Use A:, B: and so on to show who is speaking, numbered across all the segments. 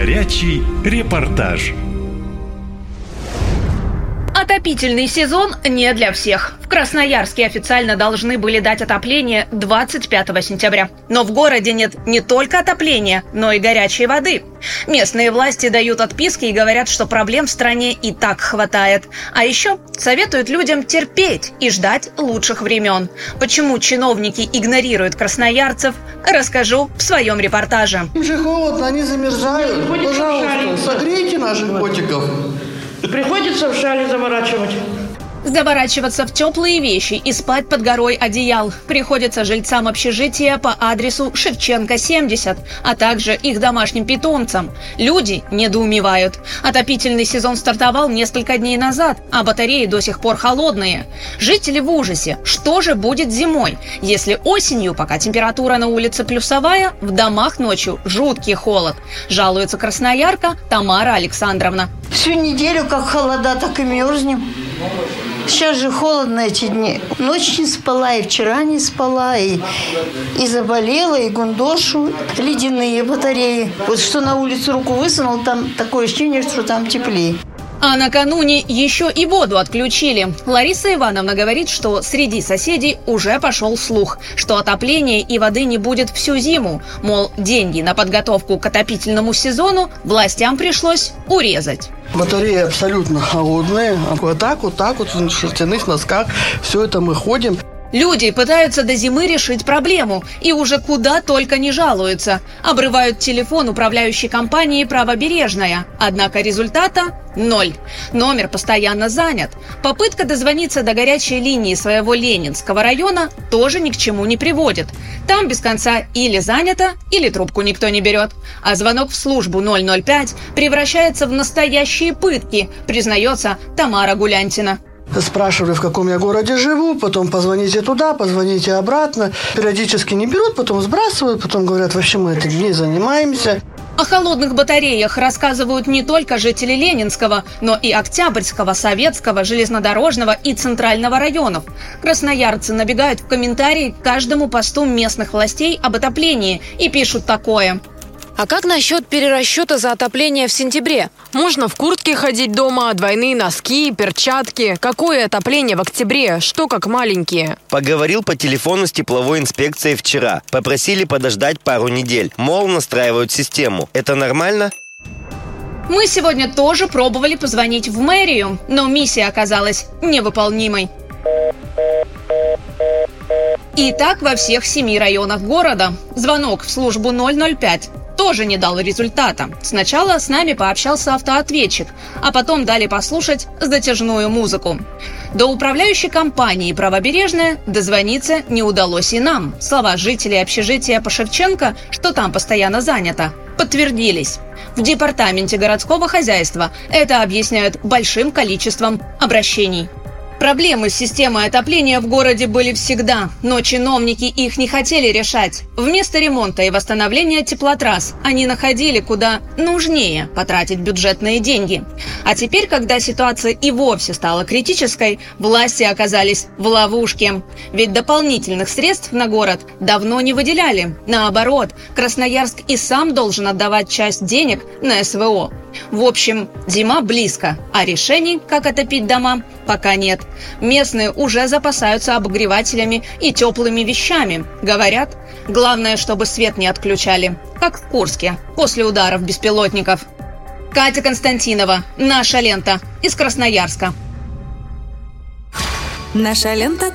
A: Горячий репортаж.
B: Отопительный сезон не для всех. В Красноярске официально должны были дать отопление 25 сентября. Но в городе нет не только отопления, но и горячей воды. Местные власти дают отписки и говорят, что проблем в стране и так хватает. А еще советуют людям терпеть и ждать лучших времен. Почему чиновники игнорируют красноярцев, расскажу в своем репортаже.
C: Им же холодно, они замерзают. Пожалуйста, согрейте наших котиков.
D: Приходится в шале заворачивать.
B: Заворачиваться в теплые вещи и спать под горой одеял приходится жильцам общежития по адресу Шевченко, 70, а также их домашним питомцам. Люди недоумевают. Отопительный сезон стартовал несколько дней назад, а батареи до сих пор холодные. Жители в ужасе. Что же будет зимой, если осенью, пока температура на улице плюсовая, в домах ночью жуткий холод? Жалуется красноярка Тамара Александровна.
E: Всю неделю как холода, так и мерзнем. Сейчас же холодно эти дни. Ночь не спала, и вчера не спала, и, и заболела, и гундошу, ледяные батареи. Вот что на улицу руку высунул, там такое ощущение, что там теплее.
B: А накануне еще и воду отключили. Лариса Ивановна говорит, что среди соседей уже пошел слух, что отопления и воды не будет всю зиму. Мол, деньги на подготовку к отопительному сезону властям пришлось урезать.
C: Батареи абсолютно холодные. Вот так, вот так вот, в шерстяных носках. Все это мы ходим.
B: Люди пытаются до зимы решить проблему и уже куда только не жалуются. Обрывают телефон управляющей компании «Правобережная». Однако результата – ноль. Номер постоянно занят. Попытка дозвониться до горячей линии своего Ленинского района тоже ни к чему не приводит. Там без конца или занято, или трубку никто не берет. А звонок в службу 005 превращается в настоящие пытки, признается Тамара Гулянтина.
C: Спрашивали, в каком я городе живу, потом позвоните туда, позвоните обратно. Периодически не берут, потом сбрасывают, потом говорят, вообще мы этим не занимаемся.
B: О холодных батареях рассказывают не только жители Ленинского, но и Октябрьского, Советского, Железнодорожного и Центрального районов. Красноярцы набегают в комментарии к каждому посту местных властей об отоплении и пишут такое –
F: а как насчет перерасчета за отопление в сентябре? Можно в куртке ходить дома, двойные носки, перчатки. Какое отопление в октябре? Что как маленькие?
G: Поговорил по телефону с тепловой инспекцией вчера. Попросили подождать пару недель. Мол, настраивают систему. Это нормально?
B: Мы сегодня тоже пробовали позвонить в мэрию, но миссия оказалась невыполнимой. И так во всех семи районах города. Звонок в службу 005 тоже не дал результата. Сначала с нами пообщался автоответчик, а потом дали послушать затяжную музыку. До управляющей компании «Правобережная» дозвониться не удалось и нам. Слова жителей общежития по Шевченко, что там постоянно занято, подтвердились. В департаменте городского хозяйства это объясняют большим количеством обращений. Проблемы с системой отопления в городе были всегда, но чиновники их не хотели решать. Вместо ремонта и восстановления теплотрасс они находили куда нужнее потратить бюджетные деньги. А теперь, когда ситуация и вовсе стала критической, власти оказались в ловушке. Ведь дополнительных средств на город давно не выделяли. Наоборот, Красноярск и сам должен отдавать часть денег на СВО. В общем, зима близко, а решений, как отопить дома, пока нет. Местные уже запасаются обогревателями и теплыми вещами. Говорят, главное, чтобы свет не отключали, как в Курске, после ударов беспилотников. Катя Константинова, «Наша лента» из Красноярска.
H: Наша лента.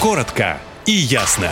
A: Коротко и ясно.